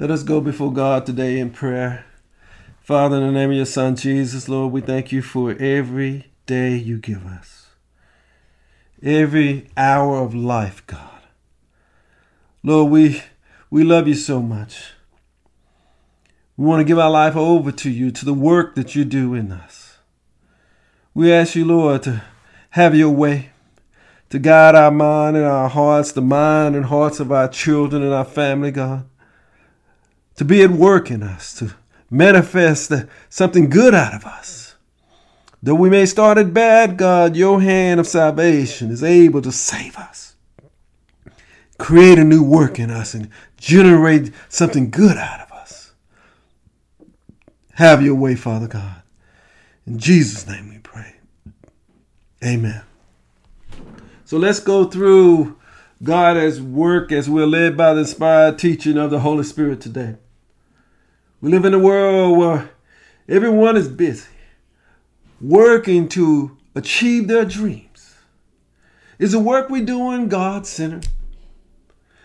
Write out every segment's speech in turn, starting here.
Let us go before God today in prayer. Father, in the name of your Son, Jesus, Lord, we thank you for every day you give us, every hour of life, God. Lord, we, we love you so much. We want to give our life over to you, to the work that you do in us. We ask you, Lord, to have your way, to guide our mind and our hearts, the mind and hearts of our children and our family, God to be at work in us, to manifest something good out of us. Though we may start at bad, God, your hand of salvation is able to save us. Create a new work in us and generate something good out of us. Have your way, Father God. In Jesus' name we pray. Amen. So let's go through God as work as we're led by the inspired teaching of the Holy Spirit today. We live in a world where everyone is busy working to achieve their dreams. Is the work we're doing God centered?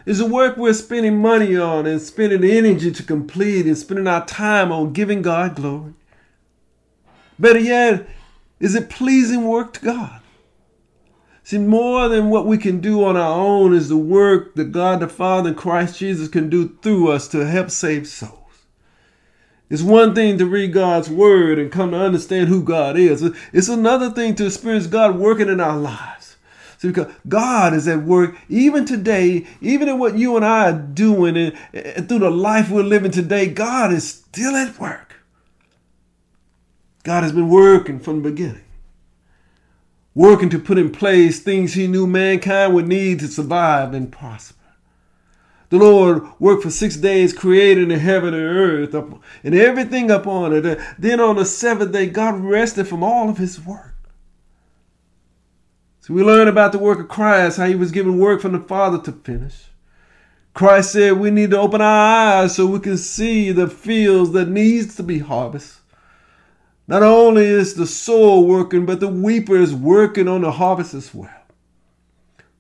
Is the work we're spending money on and spending energy to complete and spending our time on giving God glory? Better yet, is it pleasing work to God? See, more than what we can do on our own is the work that God the Father and Christ Jesus can do through us to help save souls. It's one thing to read God's word and come to understand who God is. It's another thing to experience God working in our lives. See, because God is at work even today, even in what you and I are doing and, and through the life we're living today, God is still at work. God has been working from the beginning, working to put in place things He knew mankind would need to survive and prosper. The Lord worked for six days, creating the heaven and earth and everything upon it. Then on the seventh day, God rested from all of his work. So we learn about the work of Christ, how he was given work from the Father to finish. Christ said we need to open our eyes so we can see the fields that needs to be harvested. Not only is the soul working, but the weeper is working on the harvest as well.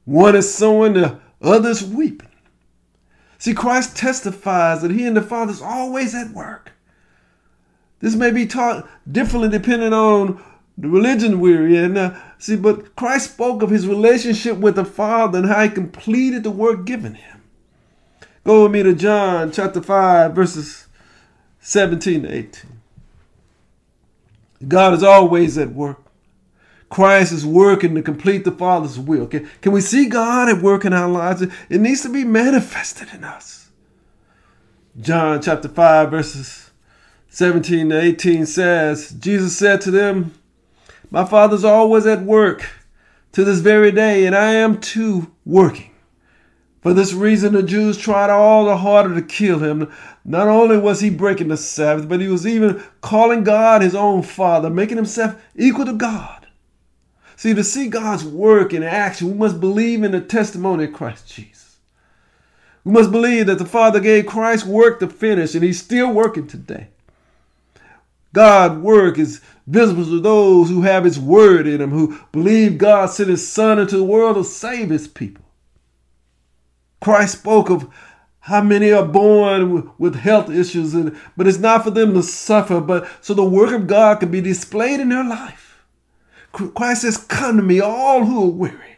One is sowing, the other's weeping. See, Christ testifies that he and the Father is always at work. This may be taught differently depending on the religion we're in. Uh, see, but Christ spoke of his relationship with the Father and how he completed the work given him. Go with me to John chapter 5, verses 17 to 18. God is always at work. Christ is working to complete the Father's will. Can, can we see God at work in our lives? It needs to be manifested in us. John chapter 5, verses 17 to 18 says, Jesus said to them, My Father's always at work to this very day, and I am too working. For this reason, the Jews tried all the harder to kill him. Not only was he breaking the Sabbath, but he was even calling God his own Father, making himself equal to God. See, to see God's work in action, we must believe in the testimony of Christ Jesus. We must believe that the Father gave Christ work to finish, and He's still working today. God's work is visible to those who have His word in them, who believe God sent His Son into the world to save His people. Christ spoke of how many are born with health issues, but it's not for them to suffer, but so the work of God can be displayed in their life. Christ says, Come to me, all who are weary.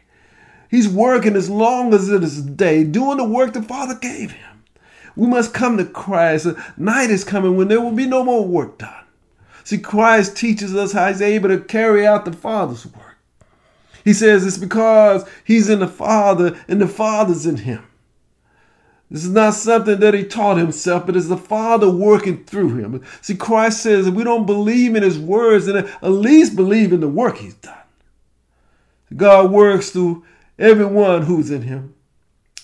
He's working as long as it is day, doing the work the Father gave him. We must come to Christ. Night is coming when there will be no more work done. See, Christ teaches us how he's able to carry out the Father's work. He says it's because he's in the Father and the Father's in him. This is not something that he taught himself, but it's the Father working through him. See, Christ says if we don't believe in his words, then at least believe in the work he's done. God works through everyone who's in him.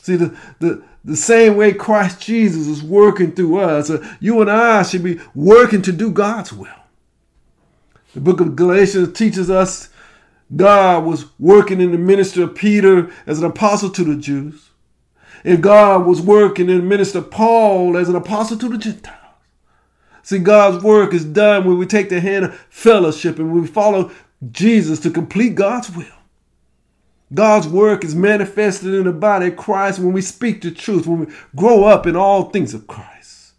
See, the, the, the same way Christ Jesus is working through us, uh, you and I should be working to do God's will. The book of Galatians teaches us God was working in the ministry of Peter as an apostle to the Jews. And God was working in minister Paul as an apostle to the Gentiles. See, God's work is done when we take the hand of fellowship and we follow Jesus to complete God's will. God's work is manifested in the body of Christ when we speak the truth, when we grow up in all things of Christ.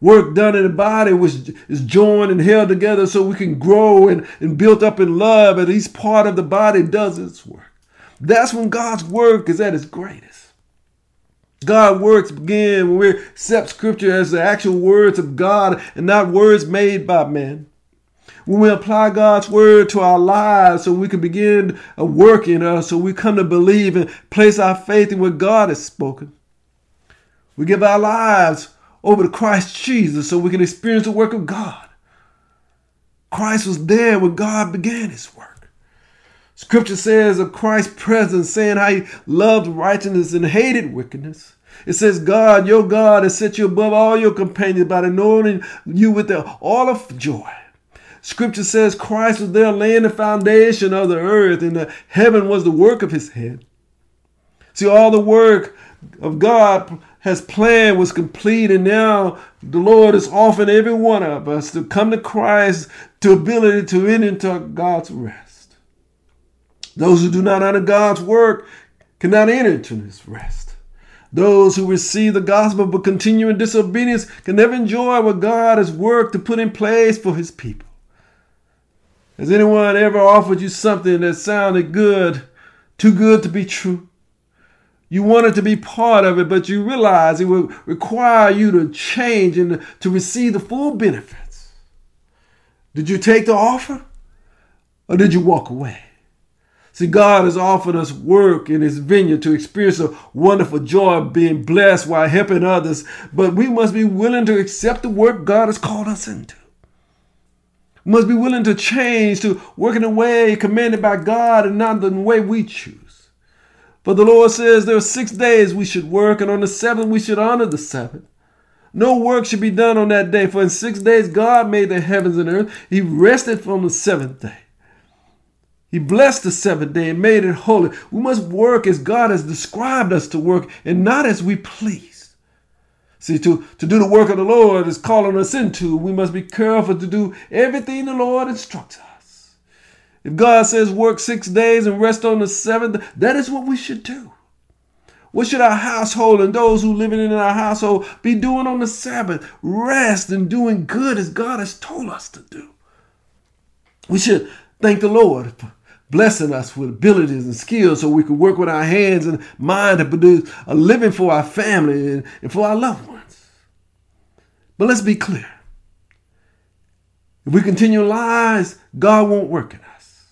Work done in the body which is joined and held together so we can grow and, and built up in love, and each part of the body does its work. That's when God's work is at its greatest. God works begin when we accept scripture as the actual words of God and not words made by men. When we apply God's word to our lives so we can begin a work in us, so we come to believe and place our faith in what God has spoken. We give our lives over to Christ Jesus so we can experience the work of God. Christ was there when God began his work. Scripture says of Christ's presence, saying how he loved righteousness and hated wickedness. It says, God, your God, has set you above all your companions by anointing you with the all of joy. Scripture says Christ was there laying the foundation of the earth, and the heaven was the work of his hand. See, all the work of God has planned was complete, and now the Lord is offering every one of us to come to Christ to ability to enter into God's rest. Those who do not honor God's work cannot enter into His rest. Those who receive the gospel but continue in disobedience can never enjoy what God has worked to put in place for His people. Has anyone ever offered you something that sounded good, too good to be true? You wanted to be part of it, but you realized it would require you to change and to receive the full benefits. Did you take the offer or did you walk away? See, God has offered us work in His vineyard to experience a wonderful joy of being blessed while helping others, but we must be willing to accept the work God has called us into. We must be willing to change to work in a way commanded by God and not the way we choose. For the Lord says there are six days we should work, and on the seventh we should honor the Sabbath. No work should be done on that day, for in six days God made the heavens and earth. He rested from the seventh day. He blessed the seventh day and made it holy. We must work as God has described us to work and not as we please. See, to, to do the work of the Lord is calling us into. We must be careful to do everything the Lord instructs us. If God says work six days and rest on the seventh, that is what we should do. What should our household and those who living in our household be doing on the Sabbath? Rest and doing good as God has told us to do. We should thank the Lord for blessing us with abilities and skills so we can work with our hands and mind to produce a living for our family and, and for our loved ones. But let's be clear. If we continue lies, God won't work in us.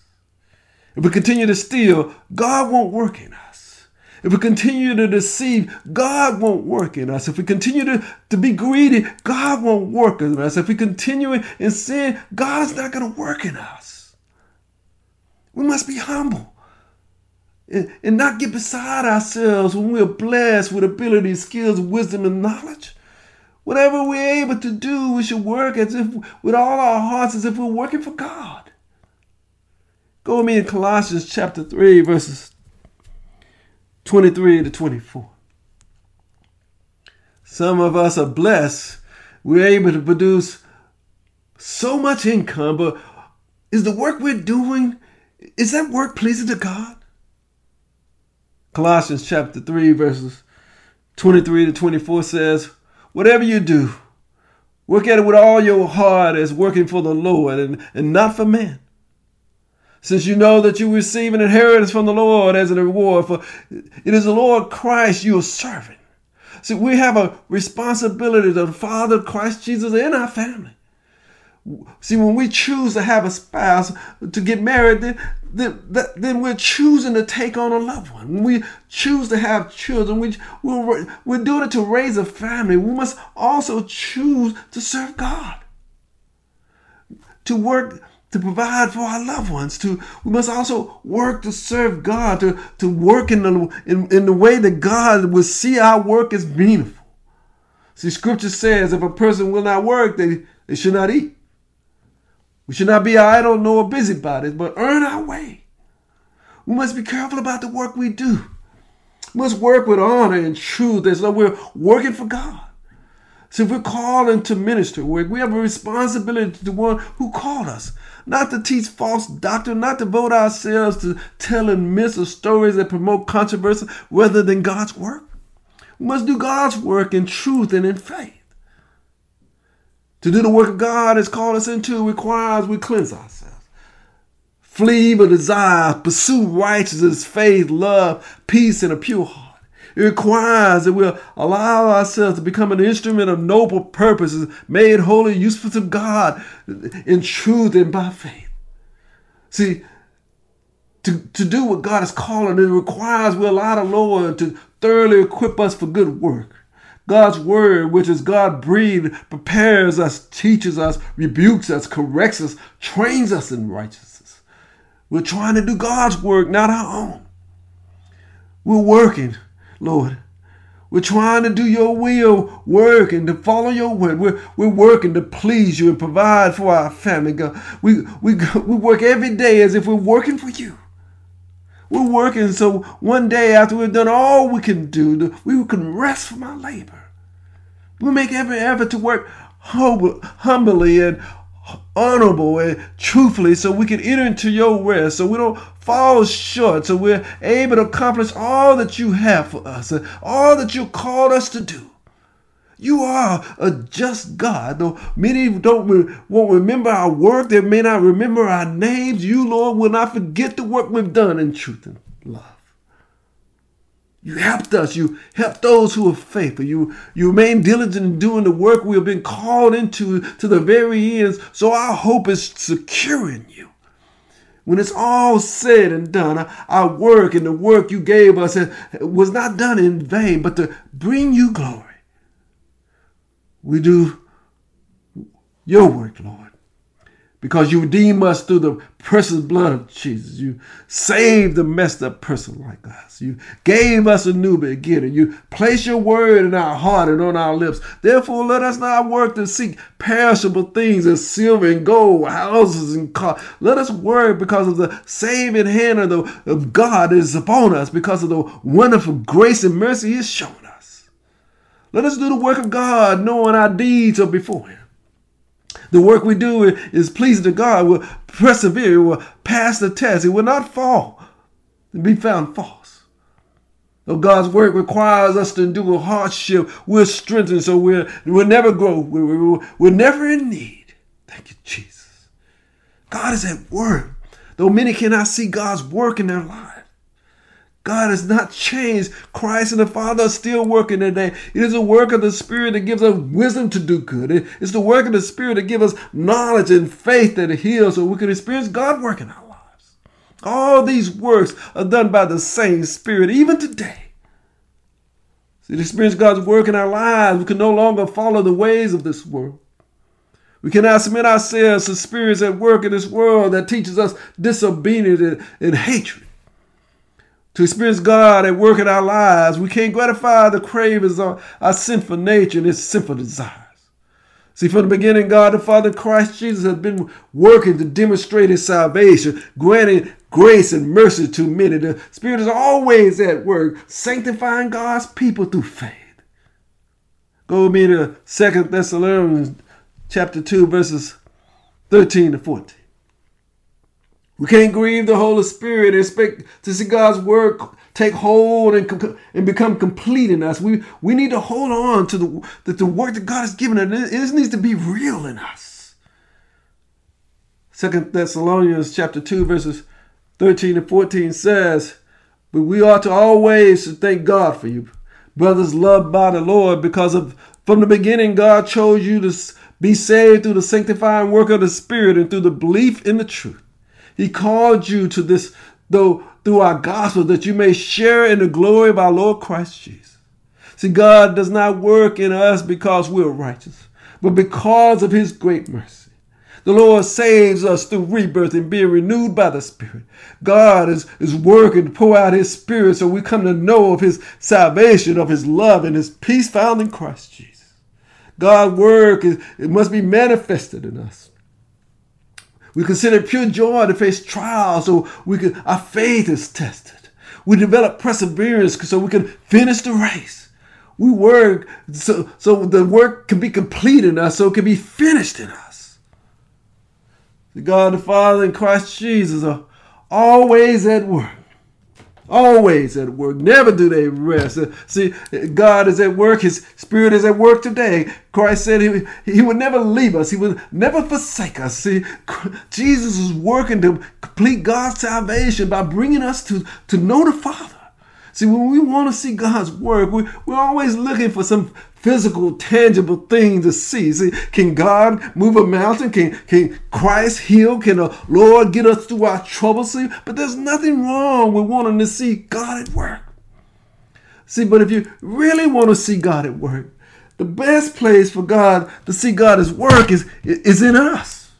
If we continue to steal, God won't work in us. If we continue to deceive, God won't work in us. If we continue to, to be greedy, God won't work in us. If we continue in sin, God's not going to work in us. We must be humble and, not get beside ourselves when we're blessed with abilities, skills, wisdom, and knowledge. Whatever we're able to do, we should work as if with all our hearts as if we're working for God. Go with me in Colossians chapter 3, verses 23 to 24. Some of us are blessed. We're able to produce so much income, but is the work we're doing, is that work pleasing to God? Colossians chapter 3, verses 23 to 24 says, Whatever you do, work at it with all your heart as working for the Lord and, and not for men since you know that you receive an inheritance from the Lord as a reward, for it is the Lord Christ you are serving. See, we have a responsibility to the Father, Christ Jesus, in our family. See, when we choose to have a spouse, to get married, then, then, then we're choosing to take on a loved one. When we choose to have children, we, we're, we're doing it to raise a family. We must also choose to serve God, to work to provide for our loved ones. To we must also work to serve God, to, to work in the in, in the way that God will see our work as meaningful. See, scripture says if a person will not work, they, they should not eat. We should not be idle nor busybodies, but earn our way. We must be careful about the work we do. We must work with honor and truth as though we're working for God. So if we're called into ministry work, we have a responsibility to the one who called us not to teach false doctrine, not to devote ourselves to telling myths or stories that promote controversy rather than God's work. We must do God's work in truth and in faith. To do the work of God has called us into requires we cleanse ourselves. Flee evil desires, pursue righteousness, faith, love, peace, and a pure heart. It requires that we'll allow ourselves to become an instrument of noble purposes, made holy, useful to God in truth and by faith. See, to, to do what God is calling, it requires we allow the Lord to thoroughly equip us for good work. God's word, which is God breathed, prepares us, teaches us, rebukes us, corrects us, trains us in righteousness. We're trying to do God's work, not our own. We're working Lord. We're trying to do your will, working to follow your word. We're, we're working to please you and provide for our family, God. We, we, we work every day as if we're working for you. We're working so one day after we've done all we can do, we can rest from our labor. We make every effort to work humbly and honorable and truthfully so we can enter into your rest, so we don't fall short, so we're able to accomplish all that you have for us and all that you called us to do. You are a just God. Though many don't won't remember our work, they may not remember our names. You, Lord, will not forget the work we've done in truth and love. You helped us. You helped those who are faithful. You, you remain diligent in doing the work we have been called into to the very end. So our hope is secure in you. When it's all said and done, our work and the work you gave us was not done in vain, but to bring you glory. We do your work, Lord because you redeem us through the precious blood of Jesus. You saved a messed up person like us. You gave us a new beginning. You place your word in our heart and on our lips. Therefore, let us not work to seek perishable things as silver and gold, houses and cars. Let us work because of the saving hand of, the, of God is upon us, because of the wonderful grace and mercy He has shown us. Let us do the work of God, knowing our deeds are before Him. The work we do is pleasing to God. We'll persevere. We'll pass the test. It will not fall and be found false. Though God's work requires us to endure hardship, we're strengthened so we're, we'll never grow. We're, we're, we're never in need. Thank you, Jesus. God is at work. Though many cannot see God's work in their lives. God has not changed. Christ and the Father are still working today. It is a work of the Spirit that gives us wisdom to do good. It's the work of the Spirit that gives us knowledge and faith that heals so we can experience God working our lives. All these works are done by the same Spirit, even today. See, to experience God's work in our lives, we can no longer follow the ways of this world. We cannot submit ourselves to spirits at work in this world that teaches us disobedience and hatred to experience God at work in our lives, we can't gratify the cravings of our sinful nature and its sinful desires. See, from the beginning, God the Father, Christ Jesus, has been working to demonstrate his salvation, granting grace and mercy to many. The Spirit is always at work, sanctifying God's people through faith. Go with me to Second Thessalonians chapter 2, verses 13 to 14. We can't grieve the Holy Spirit and expect to see God's word take hold and, and become complete in us. We, we need to hold on to the, the, the work that God has given us. It needs to be real in us. Second Thessalonians chapter 2, verses 13 and 14 says, But we ought to always thank God for you, brothers loved by the Lord, because of from the beginning God chose you to be saved through the sanctifying work of the Spirit and through the belief in the truth. He called you to this, though, through our gospel, that you may share in the glory of our Lord Christ Jesus. See, God does not work in us because we're righteous, but because of his great mercy. The Lord saves us through rebirth and being renewed by the Spirit. God is, is working to pour out His Spirit so we come to know of His salvation, of His love, and His peace found in Christ Jesus. God's work is, it must be manifested in us. We consider pure joy to face trials so we can our faith is tested. We develop perseverance so we can finish the race. We work so, so the work can be completed in us, so it can be finished in us. The God the Father and Christ Jesus are always at work. Always at work. Never do they rest. Uh, see, God is at work. His Spirit is at work today. Christ said he, he would never leave us. He would never forsake us. See, Jesus is working to complete God's salvation by bringing us to, to know the Father. See, when we want to see God's work, we, we're always looking for some physical, tangible thing to see. See, can God move a mountain? Can, can Christ heal? Can the Lord get us through our troubles? See, but there's nothing wrong with wanting to see God at work. See, but if you really want to see God at work, the best place for God to see God at work is, is in us.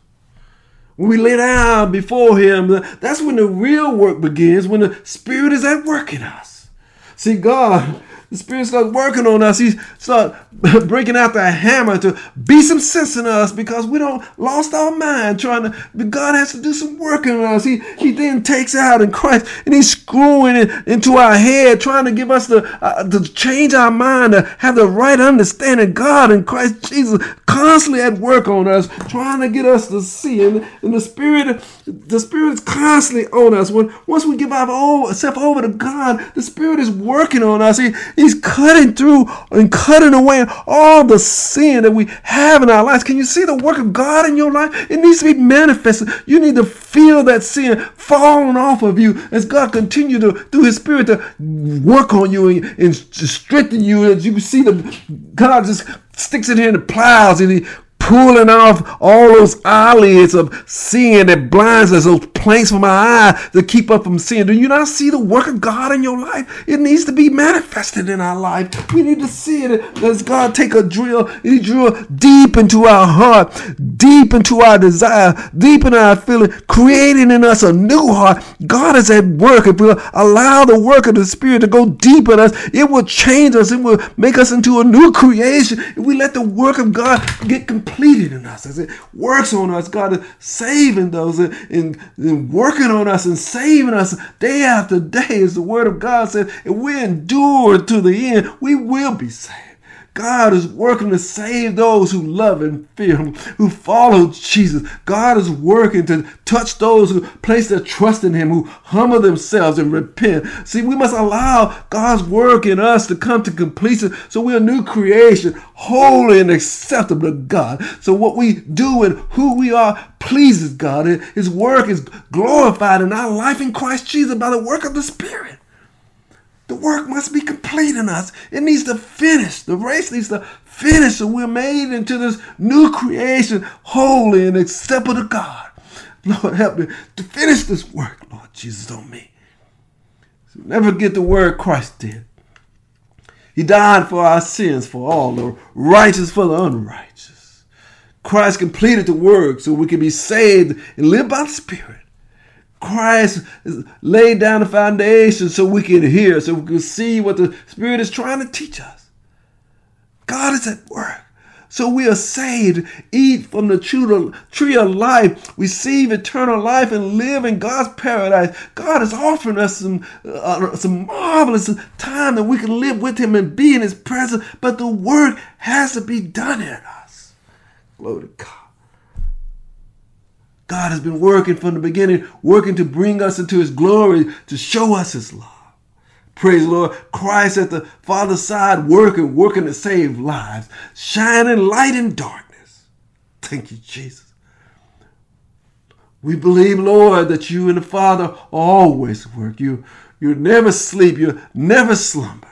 When we lay down before Him, that's when the real work begins, when the Spirit is at work in us. See, God the Spirit starts working on us. He starts breaking out the hammer to be some sense in us because we don't lost our mind trying to. God has to do some work in us. He He then takes out in Christ and He's screwing it into our head, trying to give us the uh, to change our mind to have the right understanding. God and Christ Jesus constantly at work on us, trying to get us to see. And, and the Spirit, the Spirit is constantly on us. When once we give our self over to God, the Spirit is working on us. He He's cutting through and cutting away all the sin that we have in our lives. Can you see the work of God in your life? It needs to be manifested. You need to feel that sin falling off of you as God continue to, through His Spirit, to work on you and, and strengthen you. As you see the God just sticks it in and plows and He pulling off all those eyelids of sin that blinds us, those planks from our eye to keep up from sin. Do you not see the work of God in your life? It needs to be manifested in our life. We need to see it Does God take a drill He drill deep into our heart, deep into our desire, deep in our feeling, creating in us a new heart. God is at work. If we allow the work of the Spirit to go deep in us, it will change us. It will make us into a new creation. If we let the work of God get complete completed in us, as it works on us. God is saving those and, and, working on us and saving us day after day, as the word of God says. If we endure to the end, we will be saved. God is working to save those who love and fear Him, who follow Jesus. God is working to touch those who place their trust in Him, who humble themselves and repent. See, we must allow God's work in us to come to completion so we're a new creation, holy and acceptable to God. So what we do and who we are pleases God. His work is glorified in our life in Christ Jesus by the work of the Spirit. The work must be complete in us. It needs to finish. The race needs to finish. So we're made into this new creation, holy and acceptable to God. Lord, help me to finish this work, Lord Jesus, on me. So never get the word Christ did. He died for our sins, for all the righteous for the unrighteous. Christ completed the work so we can be saved and live by the Spirit. Christ laid down the foundation so we can hear, so we can see what the Spirit is trying to teach us. God is at work. So we are saved, eat from the tree of life, receive eternal life, and live in God's paradise. God is offering us some, uh, some marvelous time that we can live with Him and be in His presence, but the work has to be done in us. Glory to God. God has been working from the beginning, working to bring us into his glory, to show us his love. Praise the Lord. Christ at the Father's side, working, working to save lives, shining light in darkness. Thank you, Jesus. We believe, Lord, that you and the Father always work. You, you never sleep, you never slumber.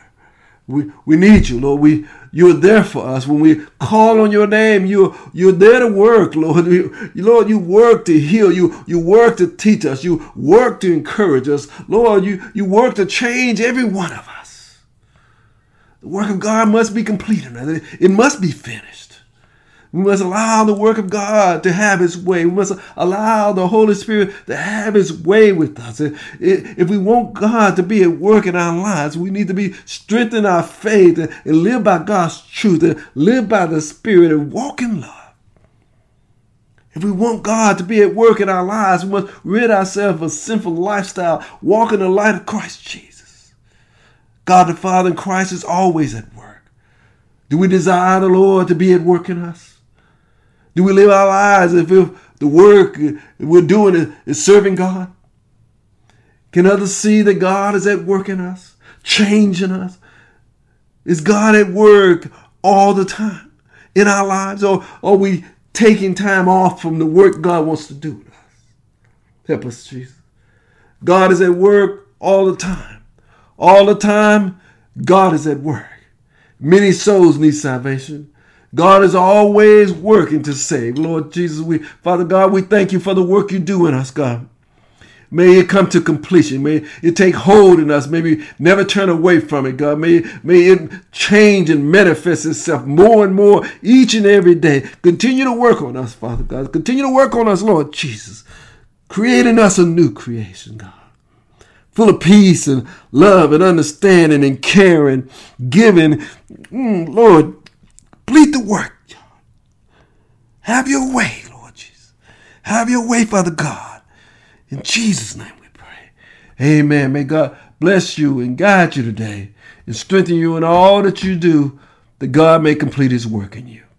We, we need you, Lord. We you're there for us. When we call on your name, you you're there to work, Lord. You, Lord, you work to heal. You you work to teach us. You work to encourage us. Lord, you, you work to change every one of us. The work of God must be completed. It must be finished. We must allow the work of God to have His way. We must allow the Holy Spirit to have His way with us. If we want God to be at work in our lives, we need to be strengthen our faith and live by God's truth and live by the Spirit and walk in love. If we want God to be at work in our lives, we must rid ourselves of a sinful lifestyle, walk in the light of Christ Jesus. God the Father in Christ is always at work. Do we desire the Lord to be at work in us? Do we live our lives if, if the work we're doing is, is serving God? Can others see that God is at work in us, changing us? Is God at work all the time in our lives? Or are we taking time off from the work God wants to do with us? Help us, Jesus. God is at work all the time. All the time, God is at work. Many souls need salvation. God is always working to save. Lord Jesus, we Father God, we thank you for the work you do in us, God. May it come to completion. May it take hold in us. Maybe never turn away from it, God. May, may it change and manifest itself more and more each and every day. Continue to work on us, Father God. Continue to work on us, Lord Jesus. Creating us a new creation, God. Full of peace and love and understanding and caring, giving. Mm, Lord, complete the work, God. Have your way, Lord Jesus. Have your way, Father God. In Jesus' name we pray. Amen. May God bless you and guide you today and strengthen you in all that you do, that God may complete his work in you.